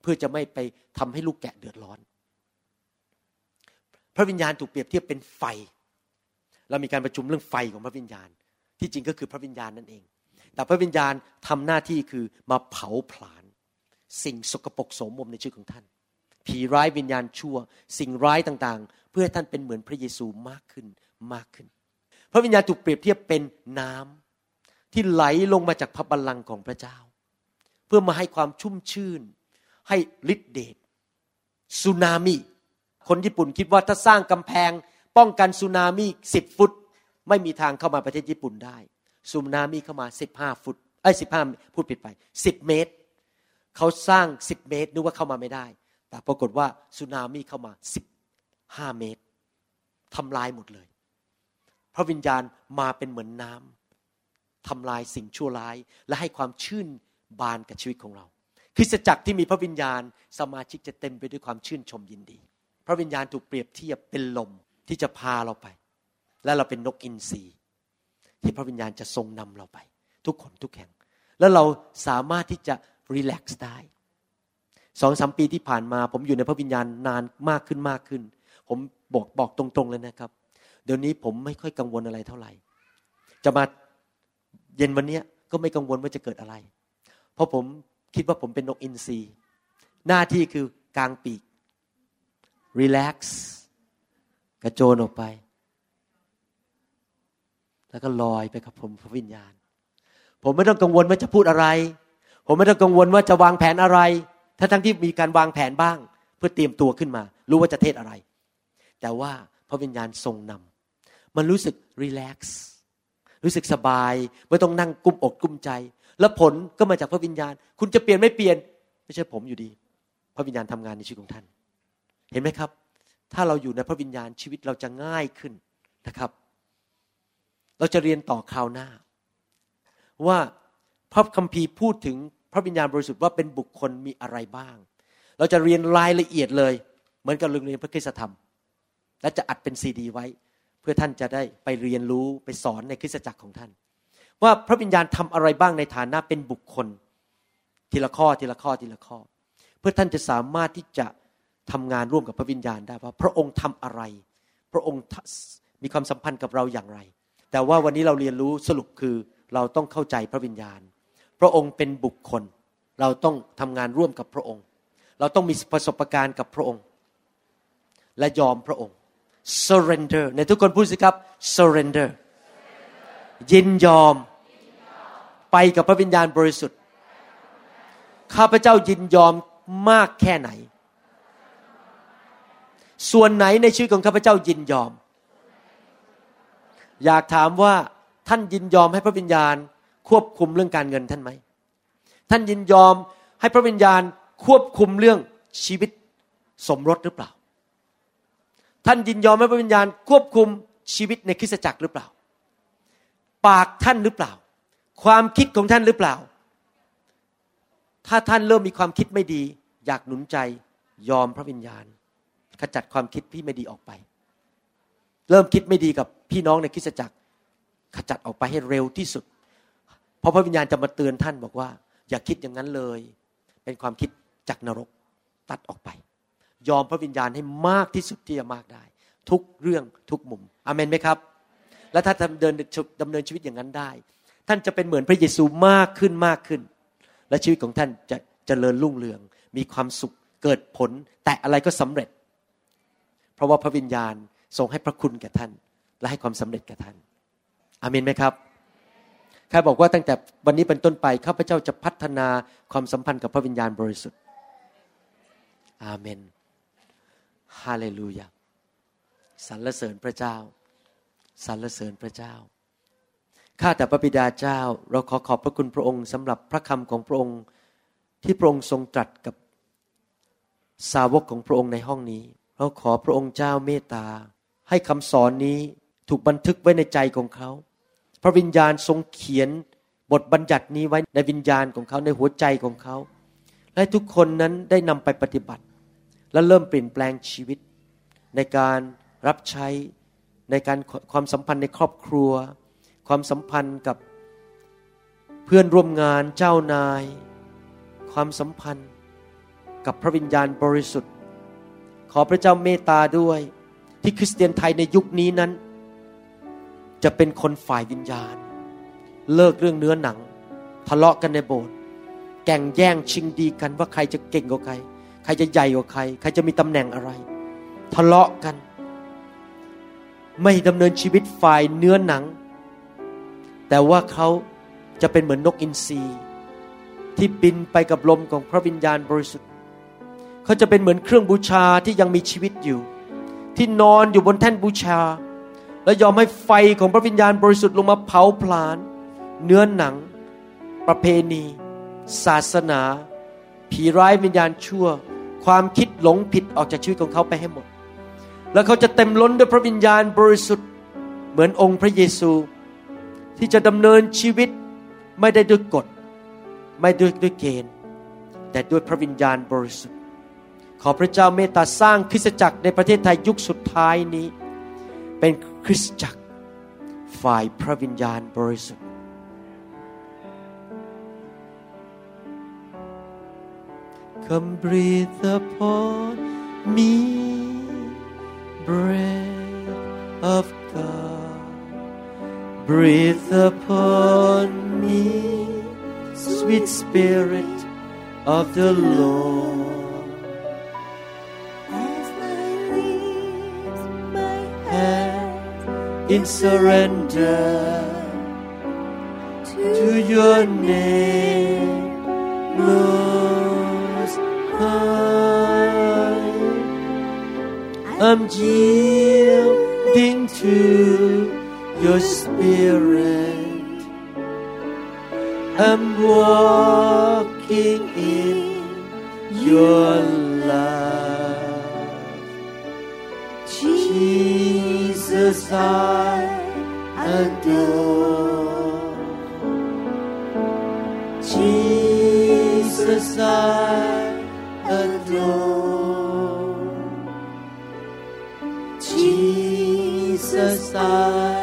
เพื่อจะไม่ไปทำให้ลูกแกะเดือดร้อน พระวิญญาณถูกเปรียบเทียบเป็นไฟ เรามีการประชุมเรื่องไฟของพระวิญญาณ ที่จริงก็คือพระวิญญาณนั่นเอง แต่พระวิญญาณทำหน้าที่คือมาเผาผลาญสิ่งสกปรกโสมมในชีวิตของท่าน ผีร้ายวิญญาณชั่ว สิ่งร้ายต่างๆ เพื่อท่านเป็นเหมือนพระเยซูมากขึ้นมากขึ้น พระวิญญาณถูกเปรียบเทียบเป็นน้ำที่ไหลลงมาจากพระบัลลังก์ของพระเจ้า เพื่อมาให้ความชุ่มชื่น ให้ฤทธิเดชสึนามิ คนญี่ปุ่นคิดว่าถ้าสร้างกำแพง ป้องกันสึนามิสิบฟุต ไม่มีทางเข้ามาประเทศญี่ปุ่นได้ซูนามิเข้ามาสิบห้าฟุตไอ้สิบห้าพูดผิดไปสิบเมตรเขาสร้างสิบเมตรนึกว่าเข้ามาไม่ได้ แต่ปรากฏว่าซูนามิเข้ามาสิบห้าเมตรทำลายหมดเลย พระวิญญาณมาเป็นเหมือนน้ำทำลายสิ่งชั่วร้าย และให้ความชื่นบานกับชีวิตของเราคริสตจักรที่มีพระวิญญาณ สมาชิกจะเต็มไปด้วยความชื่นชมยินดี พระวิญญาณถูกเปรียบเทียบเป็นลมที่จะพาเราไป และเราเป็นนกอินทรีที่พระวิญญาณจะทรงนำเราไป ทุกคนทุกแห่ง แล้วเราสามารถที่จะรีแลกซ์ได้สองสามปีที่ผ่านมา ผมอยู่ในพระวิญญาณนานมากขึ้นมากขึ้น ผมบอกบอกตรงๆเลยนะครับ เดี๋ยวนี้ผมไม่ค่อยกังวลอะไรเท่าไหร่ จะมาเย็นวันนี้ก็ไม่กังวลว่าจะเกิดอะไร เพราะผมคิดว่าผมเป็นนกอินทรีหน้าที่คือกลางปีก รีแลกซ์กระโจนออกไป แล้วก็ลอยไปกับผมพระวิญญาณ ผมไม่ต้องกังวลว่าจะพูดอะไร ผมไม่ต้องกังวลว่าจะวางแผนอะไรถ้าทั้งที่มีการวางแผนบ้าง เพื่อเตรียมตัวขึ้นมา รู้ว่าจะเทศอะไร แต่ว่าพระวิญญาณทรงนำมันรู้สึกรีแลกซ์รู้สึกสบาย ไม่ต้องนั่งกุ้มอกกุ้มใจ แล้วผลก็มาจากพระวิญญาณ คุณจะเปลี่ยนไม่เปลี่ยน ไม่ใช่ผมอยู่ดี พระวิญญาณทำงานในชีวิตของท่าน เห็นไหมครับ ถ้าเราอยู่ในพระวิญญาณชีวิตเราจะง่ายขึ้นนะครับ เราจะเรียนต่อคราวหน้า ว่าพระคัมภีร์พูดถึงพระวิญญาณบริสุทธิ์ว่าเป็นบุคคลมีอะไรบ้าง เราจะเรียนรายละเอียดเลย เหมือนกับเรียนพระคุณธรรม และจะอัดเป็นซีดีไว้ เพื่อท่านจะได้ไปเรียนรู้ไปสอนในคริสตจักรของท่าน ว่าพระวิญญาณทำอะไรบ้างในฐานะเป็นบุคคล ทีละข้อทีละข้อทีละข้อ เพื่อท่านจะสามารถที่จะ ทำงานร่วมกับพระวิญญาณได้ว่าพระองค์ทำอะไร พระองค์มีความสัมพันธ์กับเราอย่างไร แต่ว่าวันนี้เราเรียนรู้สรุปคือเราต้องเข้าใจพระวิญญาณ พระองค์เป็นบุคคล เราต้องทำงานร่วมกับพระองค์ เราต้องมีประสบการณ์กับพระองค์ และยอมพระองค์ surrender ในทุกคนพูดสิครับ surrender ยินยอม ไปกับพระวิญญาณบริสุทธิ์ ข้าพเจ้ายินยอมมากแค่ไหน ส่วนไหนในชีวิตของข้าพเจ้ายินยอม อยากถามว่าท่านยินยอมให้พระวิญญาณ ควบคุมเรื่องการเงินท่านไหม ท่านยินยอมให้พระวิญญาณควบคุมเรื่องชีวิตสมรสหรือเปล่า ท่านยินยอมให้พระวิญญาณควบคุมชีวิตในคริสตจักรหรือเปล่า ปากท่านหรือเปล่า ความคิดของท่านหรือเปล่า ถ้าท่านเริ่มมีความคิดไม่ดี อยากหนุนใจยอมพระวิญญาณ ขจัดความคิดที่ไม่ดีออกไป เริ่มคิดไม่ดีกับพี่น้องในคริสตจักร ขจัดออกไปให้เร็วที่สุด เพราะพระวิญญาณจะมาเตือนท่านบอกว่า อย่าคิดอย่างนั้นเลย เป็นความคิดจากนรกตัดออกไป ยอมพระวิญญาณให้มากที่สุดที่จะมากได้ ทุกเรื่องทุกมุมอเมนไหมครับ และถ้าดำเนินดำเนินชีวิตอย่างนั้นได้ ท่านจะเป็นเหมือนพระเยซูมากขึ้นมากขึ้น และชีวิตของท่านจะจะเจริญรุ่งเรือง มีความสุขเกิดผล แต่อะไรก็สำเร็จ เพราะว่าพระวิญญาณทรงให้พระคุณแก่ท่าน และให้ความสำเร็จแก่ท่านอเมนไหมครับใครบอกว่าตั้งแต่วันนี้เป็นต้นไปข้าพเจ้าจะพัฒนาความสัมพันธ์กับพระวิญญาณบริสุทธิ์ อาเมน ฮาเลลูยา สรรเสริญพระเจ้า สรรเสริญพระเจ้า ข้าแต่พระบิดาเจ้า เราขอขอบพระคุณพระองค์สำหรับพระคำของพระองค์ที่พระองค์ทรงตรัสกับสาวกของพระองค์ในห้องนี้ เราขอพระองค์เจ้าเมตตา ให้คำสอนนี้ถูกบันทึกไว้ในใจของเขา พระวิญญาณทรงเขียนบทบัญญัตินี้ไว้ในวิญญาณของเขาในหัวใจของเขา และทุกคนนั้นได้นำไปปฏิบัติ และเริ่มเปลี่ยนแปลงชีวิต ในการรับใช้ในการความสัมพันธ์ในครอบครัว ความสัมพันธ์กับเพื่อนร่วมงานเจ้านาย ความสัมพันธ์กับพระวิญญาณบริสุทธิ์ ขอพระเจ้าเมตตาด้วย ที่คริสเตียนไทยในยุคนี้นั้น จะเป็นคนฝ่ายวิญญาณ เลิกเรื่องเนื้อหนัง ทะเลาะกันในโบสถ์แก่งแย่งชิงดีกันว่าใครจะเก่งกว่าใคร ใครจะใหญ่กว่าใคร ใครจะมีตำแหน่งอะไร ทะเลาะกัน ไม่ดำเนินชีวิตฝ่ายเนื้อหนัง แต่ว่าเขาจะเป็นเหมือนนกอินทรีที่บินไปกับลมของพระวิญญาณบริสุทธิ์ เขาจะเป็นเหมือนเครื่องบูชาที่ยังมีชีวิตอยู่ ที่นอนอยู่บนแท่นบูชา และยอมให้ไฟของพระวิญญาณบริสุทธิ์ลงมาเผาผลาญเนื้อหนัง ประเพณี ศาสนา ผีร้ายวิญญาณชั่ว ความคิดหลงผิดออกจากชีวิตของเขาไปให้หมด แล้วเขาจะเต็มล้นด้วยพระวิญญาณบริสุทธิ์เหมือนองค์พระเยซู ที่จะดำเนินชีวิตไม่ได้ด้วยกฎ ไม่ด้วยด้วยเกณฑ์ แต่ด้วยพระวิญญาณบริสุทธิ์ ขอพระเจ้าเมตตาสร้างคริสตจักรในประเทศไทยยุคสุดท้ายนี้ เป็นคริสตจักรฝ่ายพระวิญญาณบริสุทธิ์ Come breathe upon me, breath of God. Breathe upon me, sweet spirit of the Lord. In surrender to your name, Most High. I'm yielding to your spirit. I'm walking in your. I adore. Jesus, I adore. Jesus, I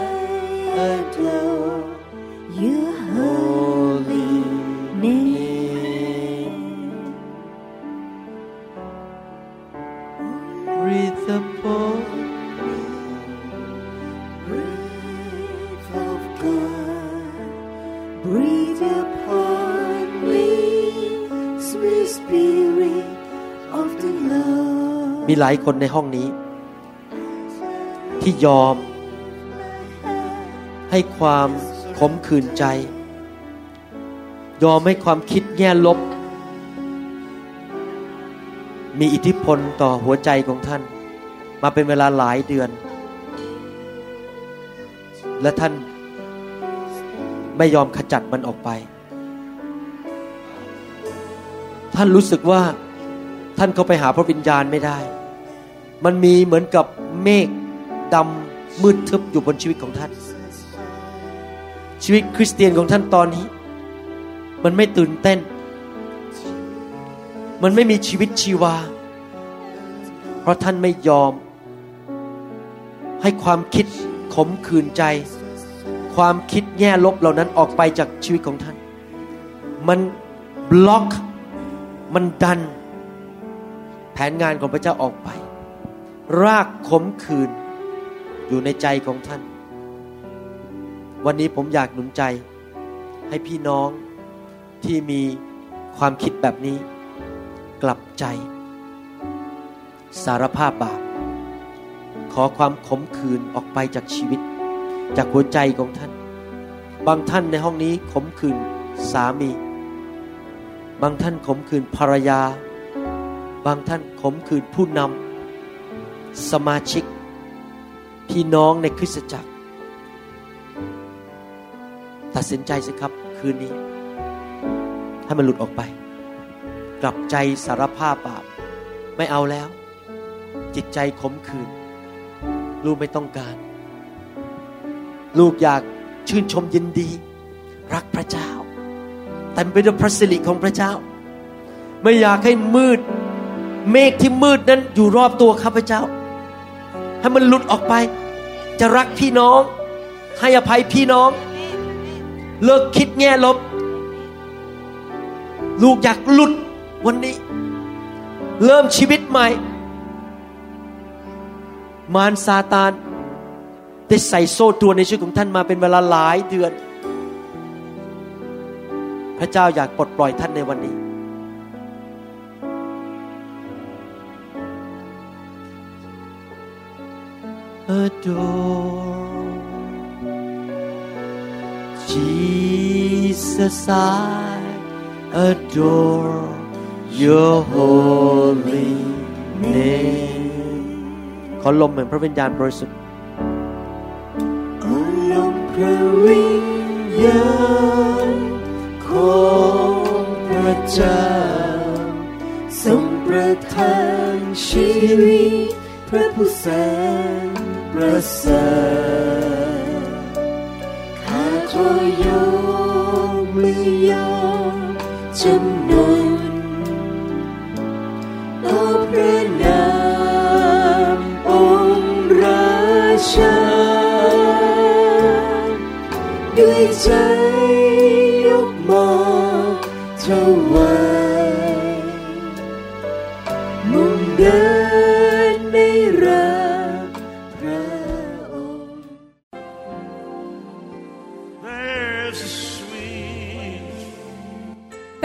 มีหลายคนในห้องนี้ ที่ยอม ให้ความขมขื่นใจ ยอมให้ความคิดแง่ลบ มีอิทธิพลต่อหัวใจของท่าน มาเป็นเวลาหลายเดือน และท่านไม่ยอมขจัดมันออกไป ท่านรู้สึกว่าท่านเข้าไปหาพระวิญญาณไม่ได้ มันมีเหมือนกับเมฆดำมืดทึบอยู่บนชีวิตของท่าน ชีวิตคริสเตียนของท่านตอนนี้ มันไม่ตื่นเต้น มันไม่มีชีวิตชีวา เพราะท่านไม่ยอม ให้ความคิดขมขื่นใจ ความคิดแง่ลบเหล่านั้นออกไปจากชีวิตของท่าน มันบล็อกมันดัน แผนงานของพระเจ้าออกไป รากขมขื่นอยู่ในใจของท่าน วันนี้ผมอยากหนุนใจ ให้พี่น้องที่มีความคิดแบบนี้ กลับใจ สารภาพบาป ขอความขมขื่นออกไปจากชีวิต จากหัวใจของท่าน บางท่านในห้องนี้ขมขื่นสามี บางท่านขมขื่นภรรยา บางท่านขมขื่นผู้นำ สมาชิก พี่น้องในคริสตจักร ตัดสินใจสิครับคืนนี้ ให้มันหลุดออกไป กลับใจสารภาพบาป ไม่เอาแล้ว จิตใจขมขื่นลูกไม่ต้องการ ลูกอยากชื่นชมยินดี รักพระเจ้าเต็มไปด้วยพระสิริของพระเจ้า ไม่อยากให้มืด เมฆที่มืดนั้นอยู่รอบตัวข้าพเจ้า ให้มันหลุดออกไป จะรักพี่น้อง ให้อภัยพี่น้อง เลิกคิดแง่ลบ ลูกอยากหลุดวันนี้ เริ่มชีวิตใหม่ มารซาตานได้ใส่โซ่ตัวในชีวิตของท่านมาเป็นเวลาหลายเดือน พระเจ้าอยากปลดปล่อยท่านในวันนี้ Adore Jesus I adore your holy name ขอลมเหมือนพระวิญญาณบริสุทธิ์โอ้ลมพระวิญญาณของพระเจ้าทรงประทานชีวิตพระผู้แสน ประเสริฐข้าขอยกมือยอมจำนนต่อพระนามองค์ราชา ด้วยใจ